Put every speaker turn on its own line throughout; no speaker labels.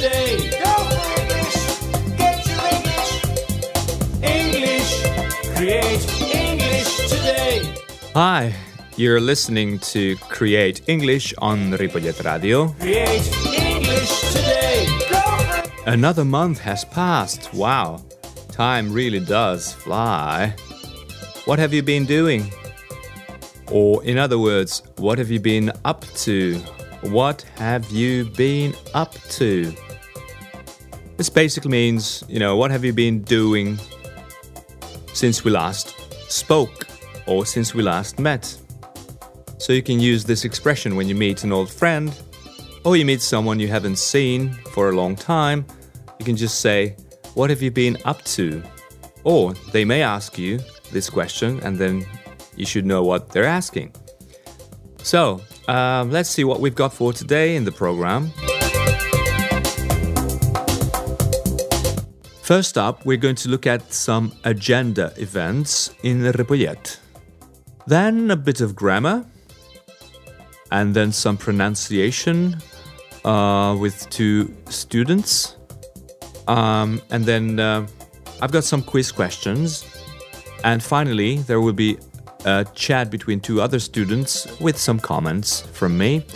today. Go for English. Get your English. English. Create English today.
Hi, you're listening to Create English on Ripollet Radio.
Create English today. Go.
Another month has passed. Wow, time really does fly. What have you been doing? Or, in other words, what have you been up to? What have you been up to? This basically means, you know, what have you been doing since we last spoke or since we last met? So you can use this expression when you meet an old friend or you meet someone you haven't seen for a long time. You can just say, What have you been up to? Or they may ask you this question and then you should know what they're asking. So, um, let's see what we've got for today in the program. First up, we're going to look at some agenda events in Ripollet. Then a bit of grammar, and then some pronunciation uh, with two students. Um, and then uh, I've got some quiz questions. And finally, there will be a chat between two other students with some comments from me.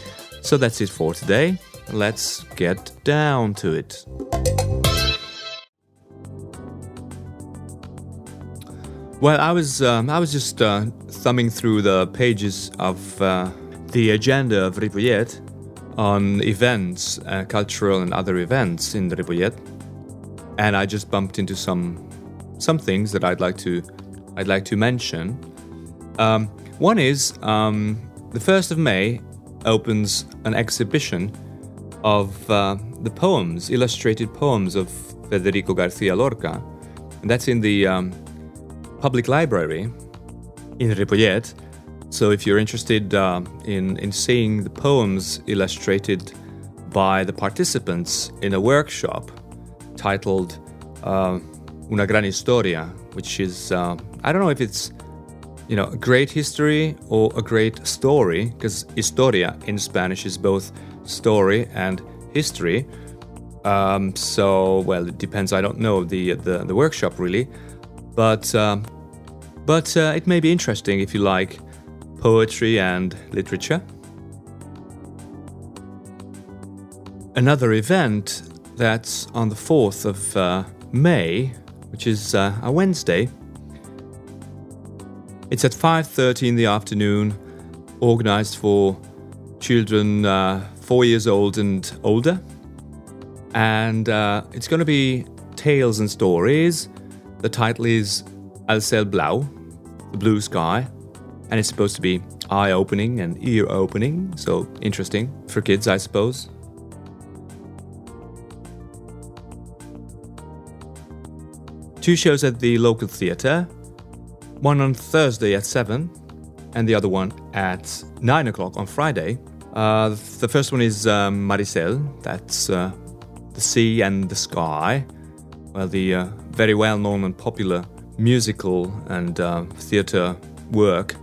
So that's it for today. Let's get down to it. Well, I was um, I was just uh, thumbing through the pages of uh, the agenda of Ripollet on events, uh, cultural and other events in Ripollet, and I just bumped into some some things that I'd like to I'd like to mention. Um, one is um, the first of May opens an exhibition of uh, the poems, illustrated poems of Federico Garcia Lorca, and that's in the um, public library in Ripollet. So if you're interested uh, in, in seeing the poems illustrated by the participants in a workshop titled uh, Una gran historia, which is, uh, I don't know if it's, you know, a great history or a great story, because historia in Spanish is both story and history. Um, so, well, it depends. I don't know the, the, the workshop really. But um, but uh, it may be interesting if you like poetry and literature. Another event that's on the 4th of uh, May, which is uh, a Wednesday. It's at 5:30 in the afternoon, organized for children uh, 4 years old and older. And uh, it's going to be tales and stories. The title is Al Cel Blau, the blue sky, and it's supposed to be eye opening and ear opening, so interesting for kids, I suppose. Two shows at the local theatre, one on Thursday at 7, and the other one at 9 o'clock on Friday. Uh, the first one is um, Mar i Cel, that's uh, the sea and the sky. Well, the uh, very well known and popular musical and uh, theatre work.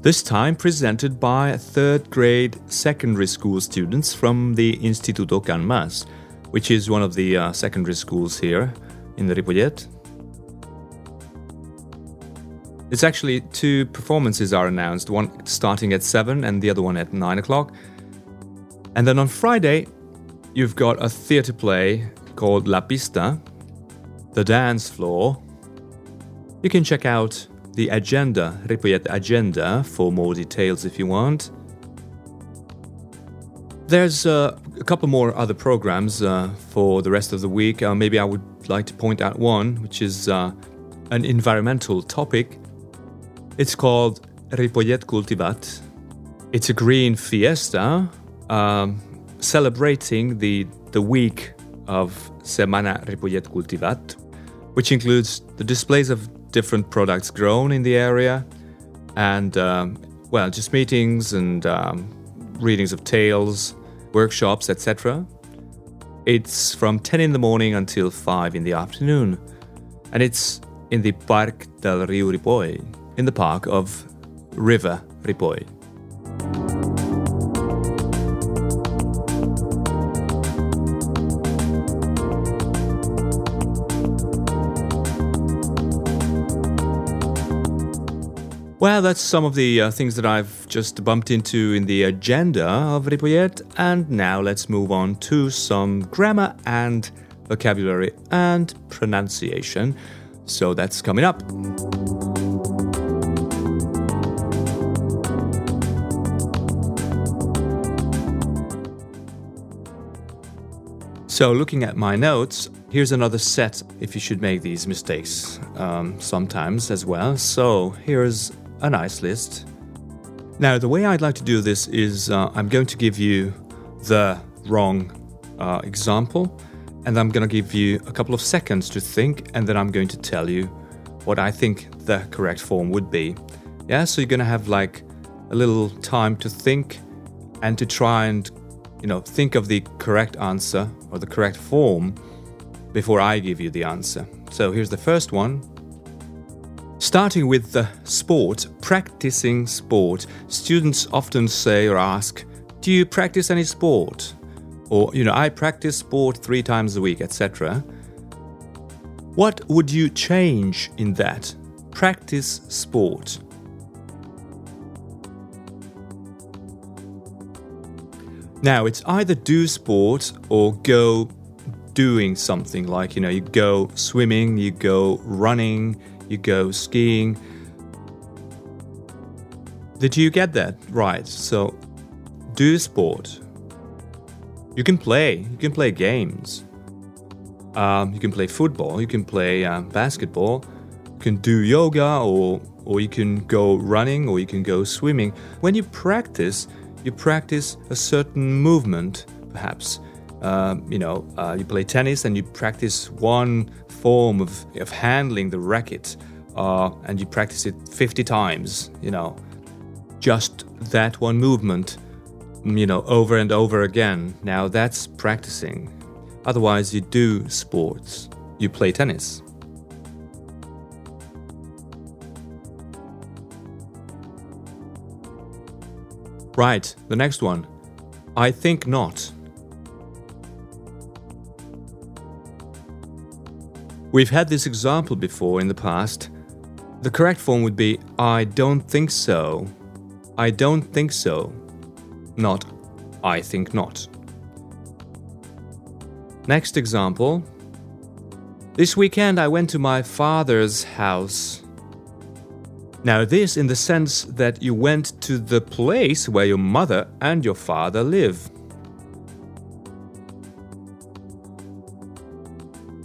This time presented by third grade secondary school students from the Instituto Can Mas, which is one of the uh, secondary schools here in Ripollet. It's actually two performances are announced, one starting at 7 and the other one at 9 o'clock. And then on Friday, you've got a theatre play called La Pista, The Dance Floor, you can check out the agenda, Ripollet agenda, for more details if you want. There's uh, a couple more other programs uh, for the rest of the week. Uh, maybe I would like to point out one, which is uh, an environmental topic. It's called Ripollet Cultivat. It's a green fiesta um, celebrating the, the week of Semana Ripollet Cultivat, which includes the displays of different products grown in the area, and um, well, just meetings and um, readings of tales, workshops, etc. It's from 10 in the morning until 5 in the afternoon, and it's in the Parc del Rio Ripoll, in the park of River Ripoll. Well, that's some of the uh, things that I've just bumped into in the agenda of Ripollet, and now let's move on to some grammar and vocabulary and pronunciation. So that's coming up. So, looking at my notes, here's another set if you should make these mistakes um, sometimes as well. So, here's a nice list. Now, the way I'd like to do this is uh, I'm going to give you the wrong uh, example, and I'm going to give you a couple of seconds to think, and then I'm going to tell you what I think the correct form would be. Yeah, so you're going to have like a little time to think and to try and you know, think of the correct answer or the correct form before I give you the answer. So here's the first one. Starting with the sport, practicing sport, students often say or ask, Do you practice any sport? Or, you know, I practice sport three times a week, etc. What would you change in that? Practice sport. Now, it's either do sport or go doing something like, you know, you go swimming, you go running, you go skiing. Did you get that? Right. So, do sport. You can play. You can play games. Um, you can play football. You can play uh, basketball. You can do yoga, or or you can go running, or you can go swimming. When you practice, you practice a certain movement, perhaps. Uh, you know, uh, you play tennis and you practice one form of, of handling the racket, uh, and you practice it 50 times, you know, just that one movement, you know, over and over again. Now that's practicing. Otherwise, you do sports, you play tennis. Right, the next one. I think not. We've had this example before in the past. The correct form would be I don't think so. I don't think so. Not I think not. Next example. This weekend I went to my father's house. Now, this in the sense that you went to the place where your mother and your father live.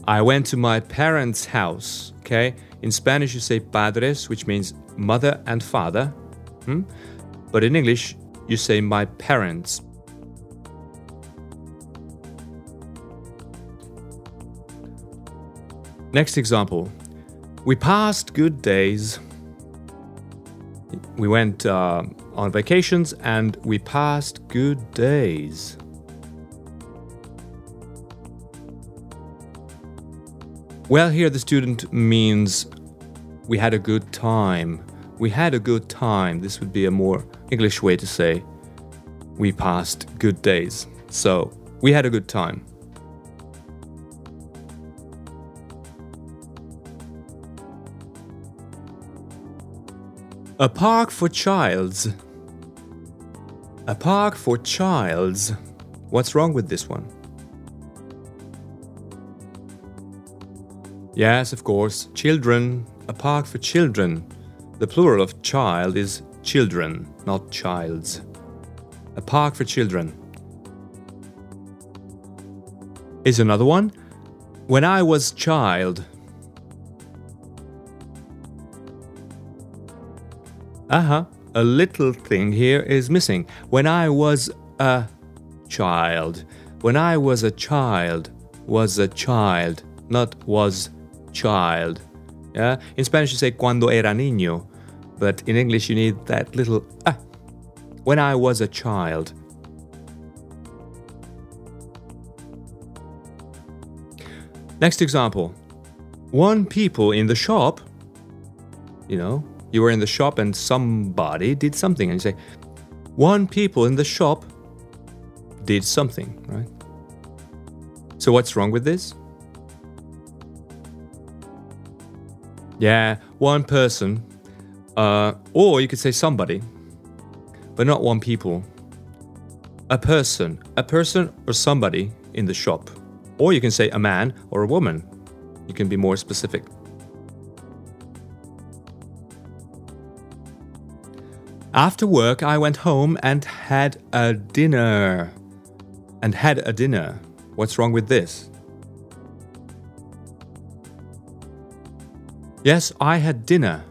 I went to my parents' house, okay? In Spanish, you say padres, which means mother and father. Hmm? But in English, you say my parents. Next example. We passed good days we went uh, on vacations and we passed good days. Well, here the student means we had a good time. We had a good time. This would be a more English way to say we passed good days. So, we had a good time. A park for childs. A park for childs. What's wrong with this one? Yes, of course, children. A park for children. The plural of child is children, not childs. A park for children. Is another one? When I was child. Uh huh. A little thing here is missing. When I was a child. When I was a child. Was a child. Not was child. Yeah? In Spanish you say cuando era niño. But in English you need that little ah. When I was a child. Next example. One people in the shop, you know, you were in the shop and somebody did something, and you say, one people in the shop did something, right? So what's wrong with this? Yeah, one person, Uh, or you could say somebody, but not one people. A person, a person or somebody in the shop. Or you can say a man or a woman. You can be more specific. After work, I went home and had a dinner. And had a dinner. What's wrong with this? Yes, I had dinner.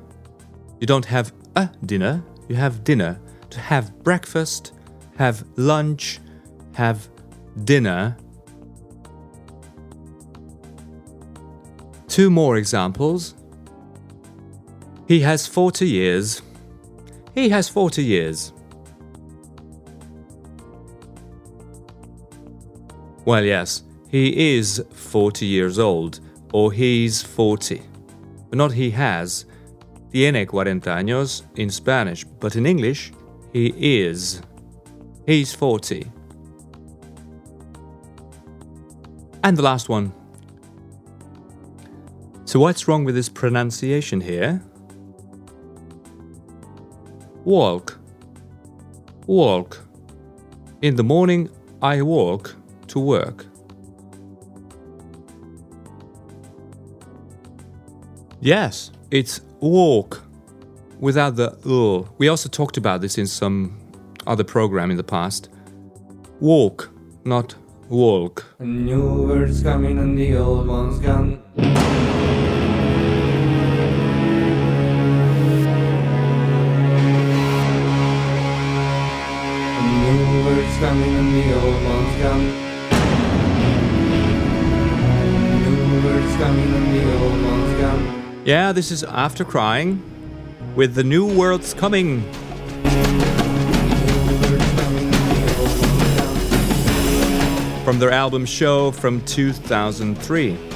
You don't have a dinner, you have dinner. To have breakfast, have lunch, have dinner. Two more examples. He has 40 years. He has 40 years. Well, yes, he is 40 years old, or he's 40. Not he has. Tiene 40 años in Spanish, but in English, he is. He's 40. And the last one. So, what's wrong with this pronunciation here? Walk. Walk. In the morning, I walk to work. Yes, it's walk without the l. We also talked about this in some other program in the past. Walk, not walk.
New words coming and the old ones gone.
Yeah, this is After Crying with the new world's coming. From their album Show from 2003.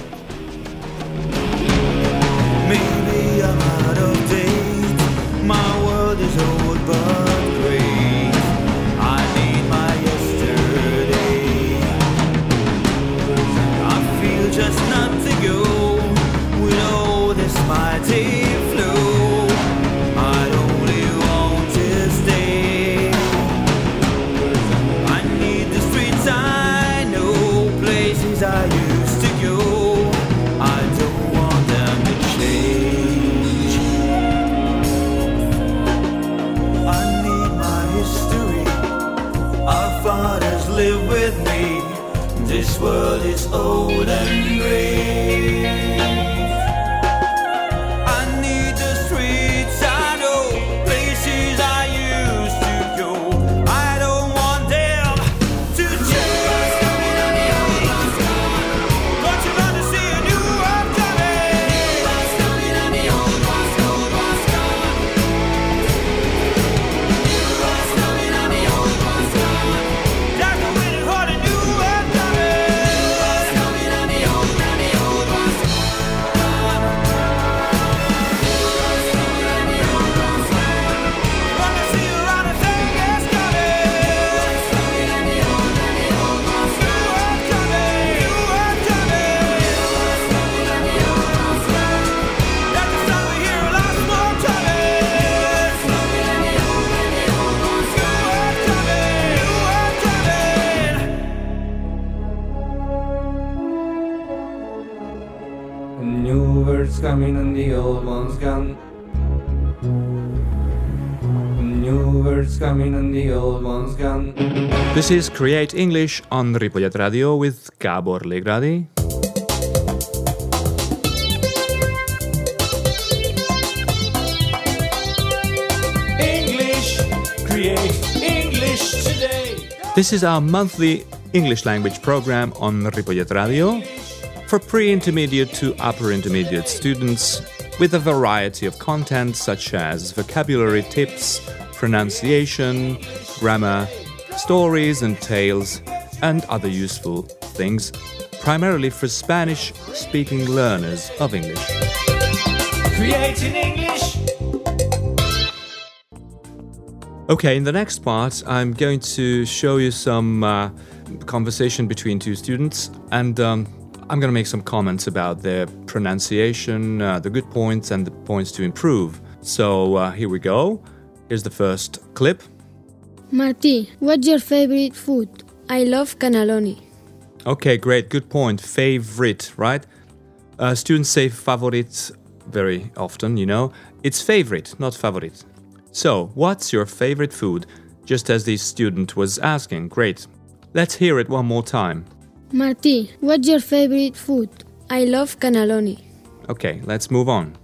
This is
Create English on Ripollet Radio with Gabor Legradi.
English, create English today.
This is our monthly English language program on Ripollet Radio for pre intermediate to upper intermediate students with a variety of content such as vocabulary tips, pronunciation, grammar, stories and tales, and other useful things, primarily for Spanish speaking learners of English.
Creating English.
Okay, in the next part, I'm going to show you some uh, conversation between two students, and um, I'm going to make some comments about their pronunciation, uh, the good points, and the points to improve. So uh, here we go. Here's the first clip.
Martí, what's your favorite food?
I love cannelloni.
Okay, great. Good point. Favorite, right? Uh, students say favorite very often, you know. It's favorite, not favorite. So, what's your favorite food? Just as the student was asking. Great. Let's hear it one more time.
Martí, what's your favorite food?
I love cannelloni.
Okay, let's move on.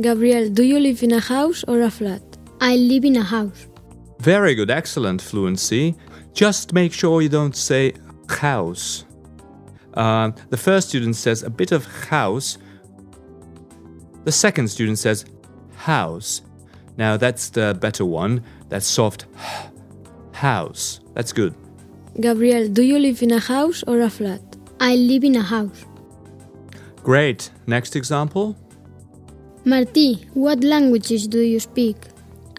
Gabriel, do you live in a house or a flat?
I live in a house.
Very good, excellent fluency. Just make sure you don't say house. Uh, the first student says a bit of house. The second student says house. Now that's the better one. That's soft house. That's good.
Gabriel, do you live in a house or a flat?
I live in a house.
Great. Next example.
Martí, what languages do you speak?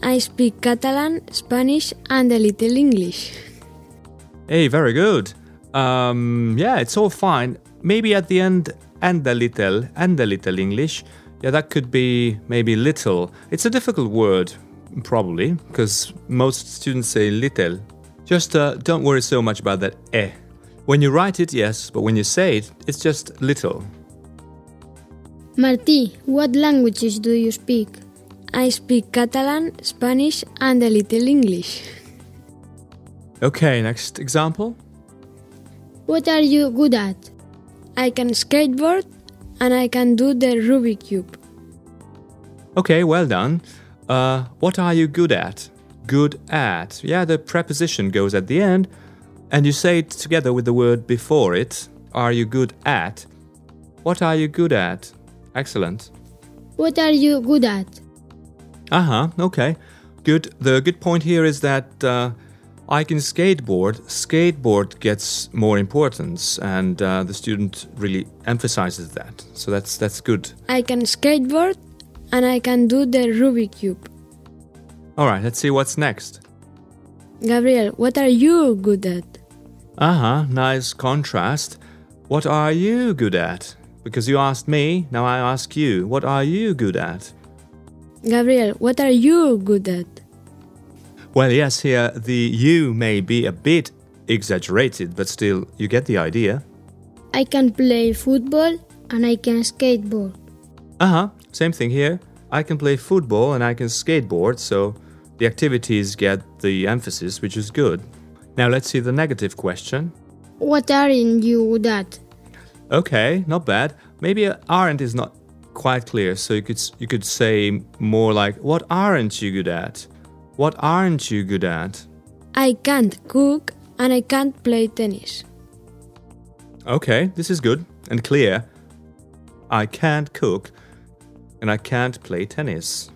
I speak Catalan, Spanish, and a little English.
Hey, very good. Um, yeah, it's all fine. Maybe at the end, and a little, and a little English. Yeah, that could be maybe little. It's a difficult word, probably, because most students say little. Just uh, don't worry so much about that eh. When you write it, yes, but when you say it, it's just little.
Martí, what languages do you speak?
I speak Catalan, Spanish, and a little English.
Okay, next example.
What are you good at?
I can skateboard and I can do the Rubik Cube.
Okay, well done. Uh, what are you good at? Good at. Yeah, the preposition goes at the end, and you say it together with the word before it. Are you good at? What are you good at? Excellent.
What are you good at?
Uh huh, okay. Good. The good point here is that uh, I can skateboard. Skateboard gets more importance, and uh, the student really emphasizes that. So that's that's good.
I can skateboard and I can do the Rubik Cube.
All right, let's see what's next.
Gabriel, what are you good at?
Uh huh, nice contrast. What are you good at? Because you asked me, now I ask you, what are you good at?
Gabriel, what are you good at?
Well, yes, here the you may be a bit exaggerated, but still, you get the idea.
I can play football and I can skateboard.
Uh huh, same thing here. I can play football and I can skateboard, so the activities get the emphasis, which is good. Now let's see the negative question.
What aren't you good at?
Okay, not bad. Maybe aren't is not quite clear, so you could you could say more like, "What aren't you good at? What aren't you good at?"
I can't cook and I can't play tennis.
Okay, this is good and clear. I can't cook and I can't play tennis.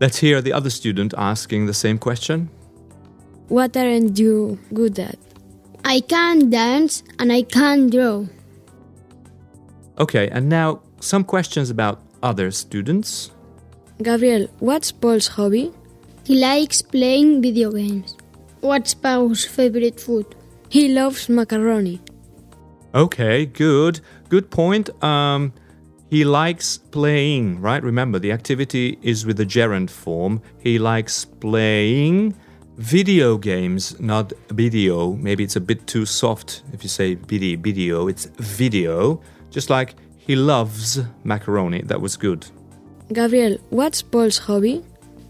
Let's hear the other student asking the same question.
What aren't you good at?
I can't dance and I can't draw.
Okay, and now some questions about other students.
Gabriel, what's Paul's hobby?
He likes playing video games. What's Paul's favorite food?
He loves macaroni.
Okay, good. Good point. Um, he likes playing, right? Remember, the activity is with the gerund form. He likes playing video games, not video. Maybe it's a bit too soft if you say video, video. It's video. Just like he loves macaroni. That was good.
Gabriel, what's Paul's hobby?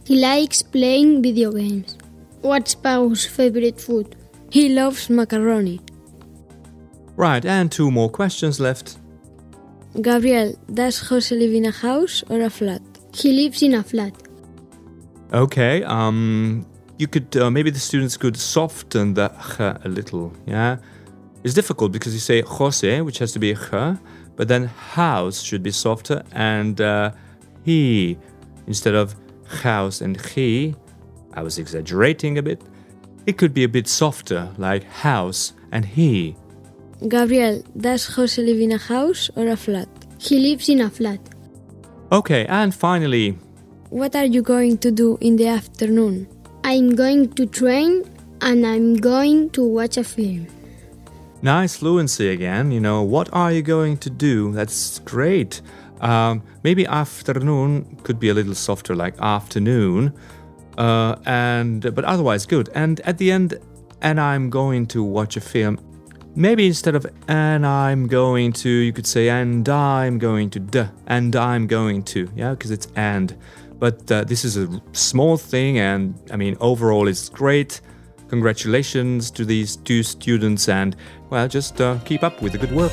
He likes playing video games. What's Paul's favorite food?
He loves macaroni.
Right, and two more questions left.
Gabriel, does Jose live in a house or a flat?
He lives in a flat.
Okay, um, you could uh, maybe the students could soften the ch a little. Yeah, it's difficult because you say Jose, which has to be a ch, but then house should be softer, and uh, he instead of house and he. I was exaggerating a bit. It could be a bit softer, like house and he.
Gabriel, does Jose live in a house or a flat?
He lives in a flat.
Okay, and finally,
What are you going to do in the afternoon?
I'm going to train and I'm going to watch a film.
Nice fluency again. You know, what are you going to do? That's great. Um, maybe afternoon could be a little softer, like afternoon. Uh, and but otherwise good. And at the end, and I'm going to watch a film. Maybe instead of and I'm going to, you could say and I'm going to duh and I'm going to, yeah, because it's and. But uh, this is a small thing, and I mean overall it's great. Congratulations to these two students, and well, just uh, keep up with the good work.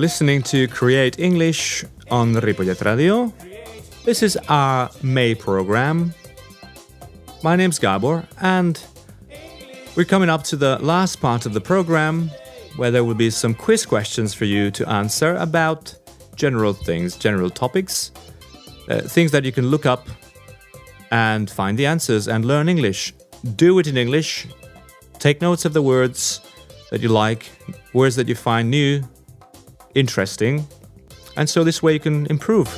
Listening to Create English on Ripollet Radio. This is our May program. My name's Gabor, and we're coming up to the last part of the program where there will be some quiz questions for you to answer about general things, general topics, uh, things that you can look up and find the answers and learn English. Do it in English. Take notes of the words that you like, words that you find new, interesting, and so this way you can improve.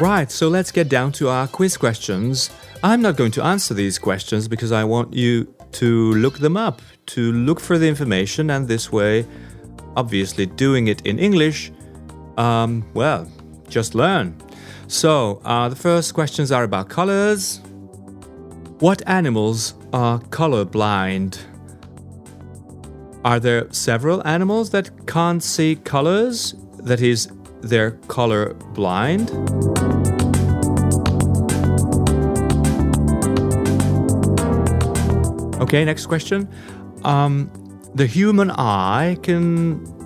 Right, so let's get down to our quiz questions. I'm not going to answer these questions because I want you to look them up, to look for the information, and this way, obviously, doing it in English, um, well, just learn. So, uh, the first questions are about colors. What animals are colorblind? Are there several animals that can't see colors? That is, they're color blind? Okay, next question. Um, the human eye can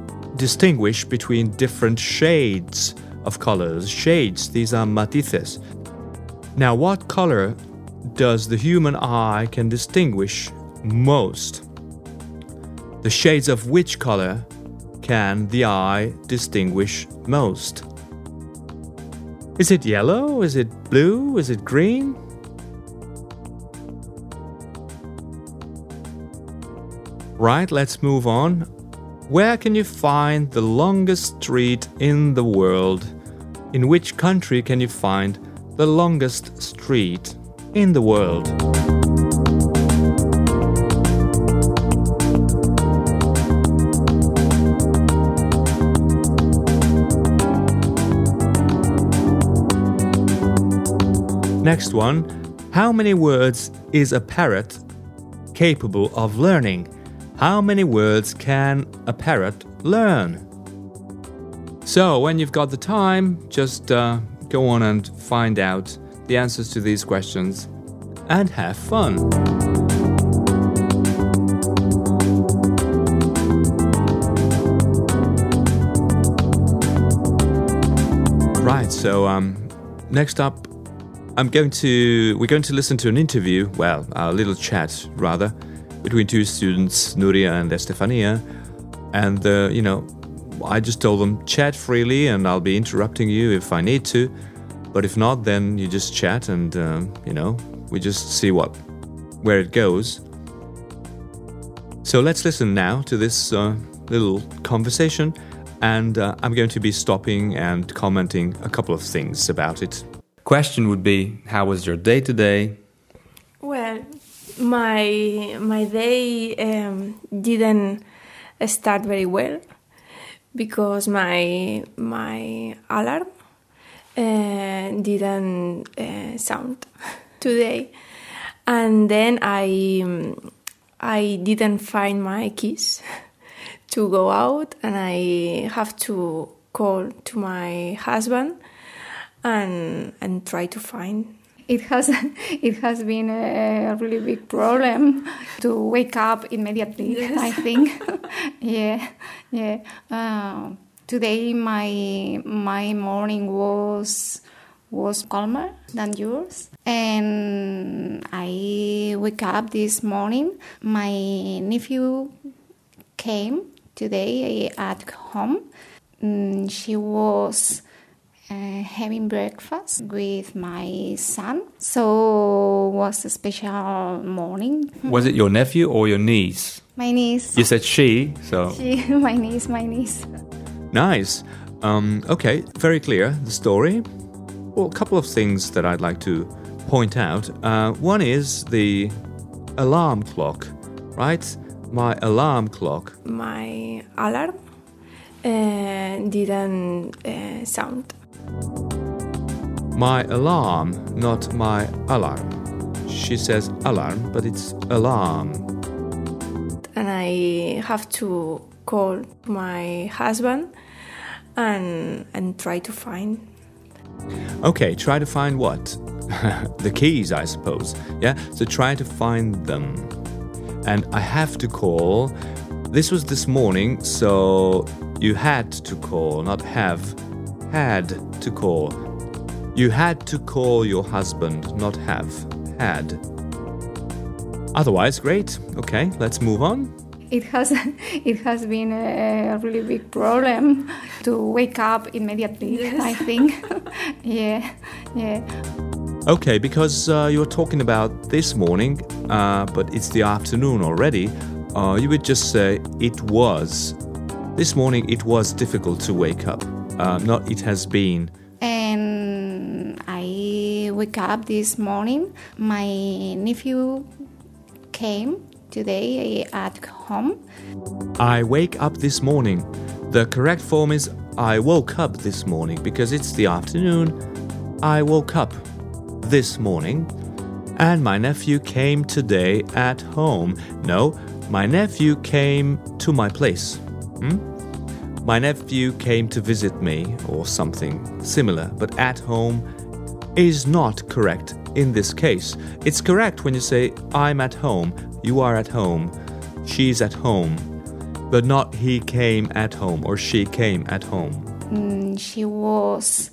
distinguish between different shades of colors. Shades, these are matices. Now, what color does the human eye can distinguish most? The shades of which color can the eye distinguish most? Is it yellow? Is it blue? Is it green? Right, let's move on. Where can you find the longest street in the world? In which country can you find the longest street in the world? Next one. How many words is a parrot capable of learning? How many words can a parrot learn? So, when you've got the time, just uh, go on and find out the answers to these questions and have fun. Right, so um, next up, I'm going to we're going to listen to an interview, well, a little chat rather, between two students, Nuria and Estefania, and uh, you know, I just told them chat freely, and I'll be interrupting you if I need to, but if not, then you just chat, and uh, you know, we just see what where it goes. So let's listen now to this uh, little conversation, and uh, I'm going to be stopping and commenting a couple of things about it. Question would be How was your day today?
My my day um, didn't start very well because my my alarm uh, didn't uh, sound today, and then I I didn't find my keys to go out, and I have to call to my husband and and try to find
it has it has been a really big problem to wake up immediately.
Yes.
I think, yeah, yeah. Uh, today my my morning was was calmer than yours, and I wake up this morning. My nephew came today at home. Mm, she was uh, having breakfast with my son. So was a special morning.
Was it your nephew or your niece?
My niece.
You said she, so
She, my niece, my niece.
nice. Um, okay, very clear the story. Well, a couple of things that I'd like to point out. Uh, one is the alarm clock, right? My alarm clock.
my alarm uh, didn't uh, sound.
My alarm, not my alarm. She says alarm, but it's alarm.
and I have to call my husband and and try to find
Okay, try to find what? the keys, I suppose. Yeah, so try to find them. And I have to call. This was this morning, so you had to call, not have. Had to call. You had to call your husband, not have. Had. Otherwise, great. Okay, let's move on.
It has it has been a really big problem to wake up immediately. I think, yeah, yeah.
Okay, because uh, you're talking about this morning, uh, but it's the afternoon already, uh, you would just say it was. This morning it was difficult to wake up, uh, not it has been.
And I wake up this morning. My nephew came today at home.
I wake up this morning. The correct form is I woke up this morning because it's the afternoon. I woke up this morning. And my nephew came today at home. No, my nephew came to my place. Hmm? My nephew came to visit me or something similar, but at home is not correct in this case. It's correct when you say I'm at home, you are at home, she's at home, but not he came at home or she came at home.
Mm, she was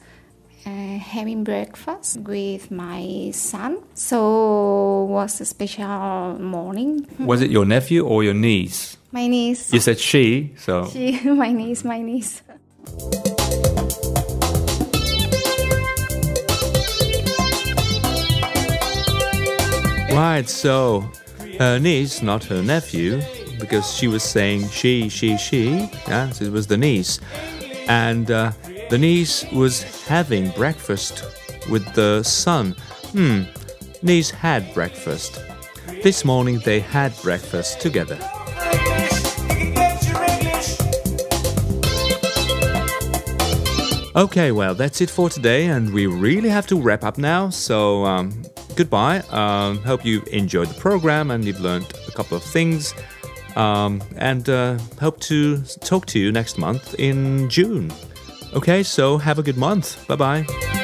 uh, having breakfast with my son. So was a special morning.
Was it your nephew or your niece?
My niece.
You said she, so
She, my niece, my niece.
Right, so her niece, not her nephew, because she was saying she, she, she. Yeah, so it was the niece. And uh, the niece was having breakfast with the son. Hmm, niece had breakfast. This morning they had breakfast together. Okay, well, that's it for today, and we really have to wrap up now. So, um, goodbye. Um, hope you enjoyed the program and you've learned a couple of things. Um, and uh, hope to talk to you next month in June. Okay, so have a good month. Bye bye.